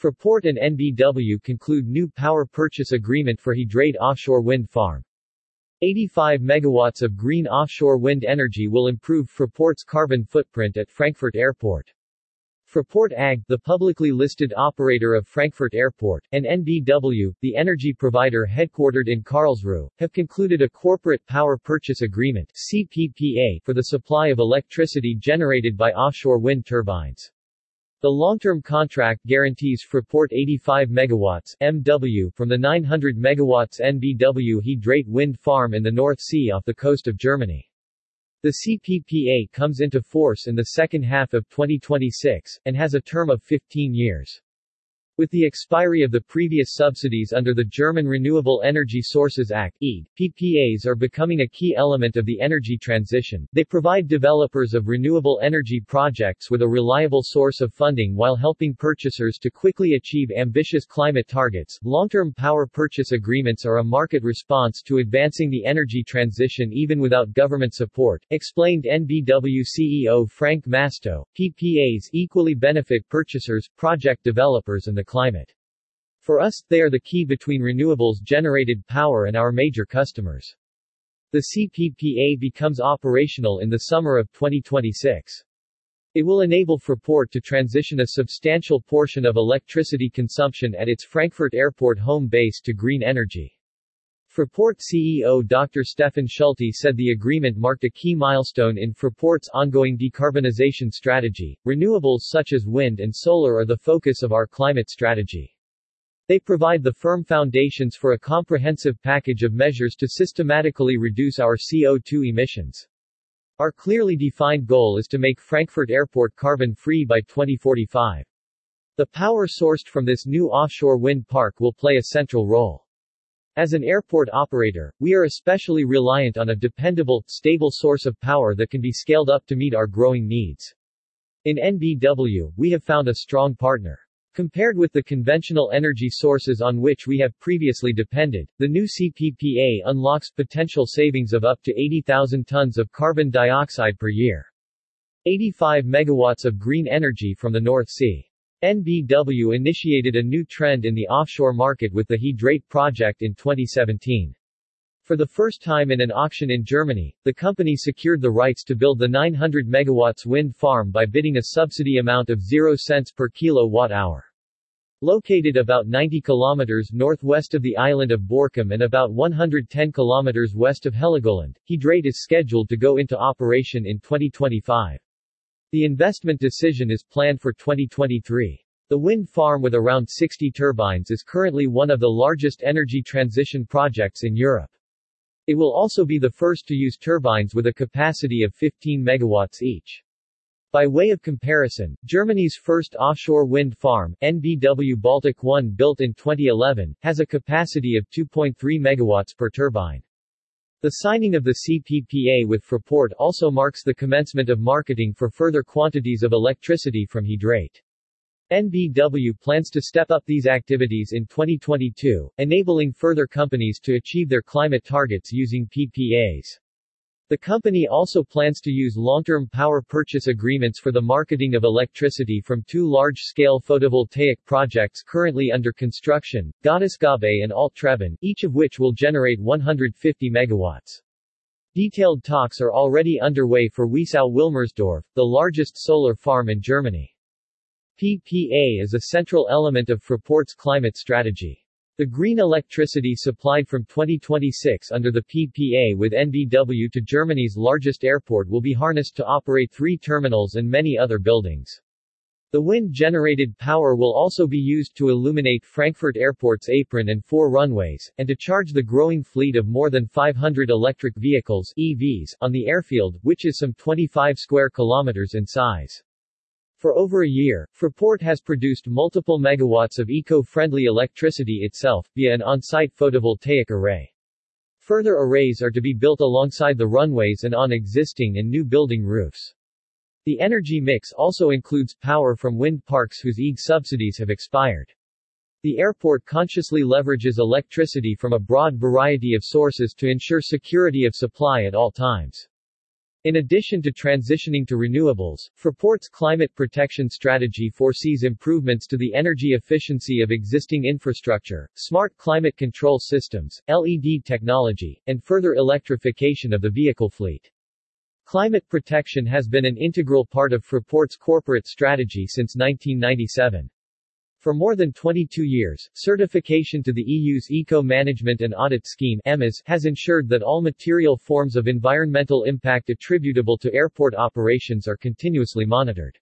Fraport and EnBW conclude new power purchase agreement for He Dreiht offshore wind farm. 85 megawatts of green offshore wind energy will improve Fraport's carbon footprint at Frankfurt Airport. Fraport AG, the publicly listed operator of Frankfurt Airport, and EnBW, the energy provider headquartered in Karlsruhe, have concluded a corporate power purchase agreement CPPA for the supply of electricity generated by offshore wind turbines. The long-term contract guarantees Fraport 85 MW MW from the 900 MW EnBW Hydrate wind farm in the North Sea off the coast of Germany. The CPPA comes into force in the second half of 2026, and has a term of 15 years. With the expiry of the previous subsidies under the German Renewable Energy Sources Act PPAs are becoming a key element of the energy transition. They provide developers of renewable energy projects with a reliable source of funding while helping purchasers to quickly achieve ambitious climate targets. Long-term power purchase agreements are a market response to advancing the energy transition even without government support, explained EnBW CEO Frank Mastiaux. PPAs equally benefit purchasers, project developers and the climate. For us, they are the key between renewables generated power and our major customers. The CPPA becomes operational in the summer of 2026. It will enable Fraport to transition a substantial portion of electricity consumption at its Frankfurt Airport home base to green energy. Fraport CEO Dr. Stefan Schulte said the agreement marked a key milestone in Fraport's ongoing decarbonization strategy. Renewables such as wind and solar are the focus of our climate strategy. They provide the firm foundations for a comprehensive package of measures to systematically reduce our CO2 emissions. Our clearly defined goal is to make Frankfurt Airport carbon-free by 2045. The power sourced from this new offshore wind park will play a central role. As an airport operator, we are especially reliant on a dependable, stable source of power that can be scaled up to meet our growing needs. In EnBW, we have found a strong partner. Compared with the conventional energy sources on which we have previously depended, the new CPPA unlocks potential savings of up to 80,000 tons of carbon dioxide per year. 85 megawatts of green energy from the North Sea. EnBW initiated a new trend in the offshore market with the He Dreiht project in 2017. For the first time in an auction in Germany, the company secured the rights to build the 900 megawatts wind farm by bidding a subsidy amount of 0 cents per kilowatt-hour. Located about 90 kilometers northwest of the island of Borkum and about 110 kilometers west of Heligoland, He Dreiht is scheduled to go into operation in 2025. The investment decision is planned for 2023. The wind farm with around 60 turbines is currently one of the largest energy transition projects in Europe. It will also be the first to use turbines with a capacity of 15 megawatts each. By way of comparison, Germany's first offshore wind farm, EnBW Baltic 1 built in 2011, has a capacity of 2.3 megawatts per turbine. The signing of the CPPA with Fraport also marks the commencement of marketing for further quantities of electricity from Hydrate. EnBW plans to step up these activities in 2022, enabling further companies to achieve their climate targets using PPAs. The company also plans to use long-term power purchase agreements for the marketing of electricity from two large-scale photovoltaic projects currently under construction, Gottesgabe and Alt Treben, each of which will generate 150 megawatts. Detailed talks are already underway for Weesow-Willmersdorf, the largest solar farm in Germany. PPA is a central element of Fraport's climate strategy. The green electricity supplied from 2026 under the PPA with EnBW to Germany's largest airport will be harnessed to operate three terminals and many other buildings. The wind-generated power will also be used to illuminate Frankfurt Airport's apron and four runways, and to charge the growing fleet of more than 500 electric vehicles EVs on the airfield, which is some 25 square kilometers in size. For over a year, Fraport has produced multiple megawatts of eco-friendly electricity itself, via an on-site photovoltaic array. Further arrays are to be built alongside the runways and on existing and new building roofs. The energy mix also includes power from wind parks whose EG subsidies have expired. The airport consciously leverages electricity from a broad variety of sources to ensure security of supply at all times. In addition to transitioning to renewables, Fraport's climate protection strategy foresees improvements to the energy efficiency of existing infrastructure, smart climate control systems, LED technology, and further electrification of the vehicle fleet. Climate protection has been an integral part of Fraport's corporate strategy since 1997. For more than 22 years, certification to the EU's Eco-Management and Audit Scheme has ensured that all material forms of environmental impact attributable to airport operations are continuously monitored.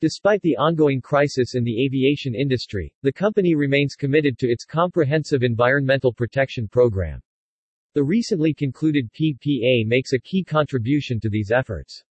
Despite the ongoing crisis in the aviation industry, the company remains committed to its comprehensive environmental protection program. The recently concluded PPA makes a key contribution to these efforts.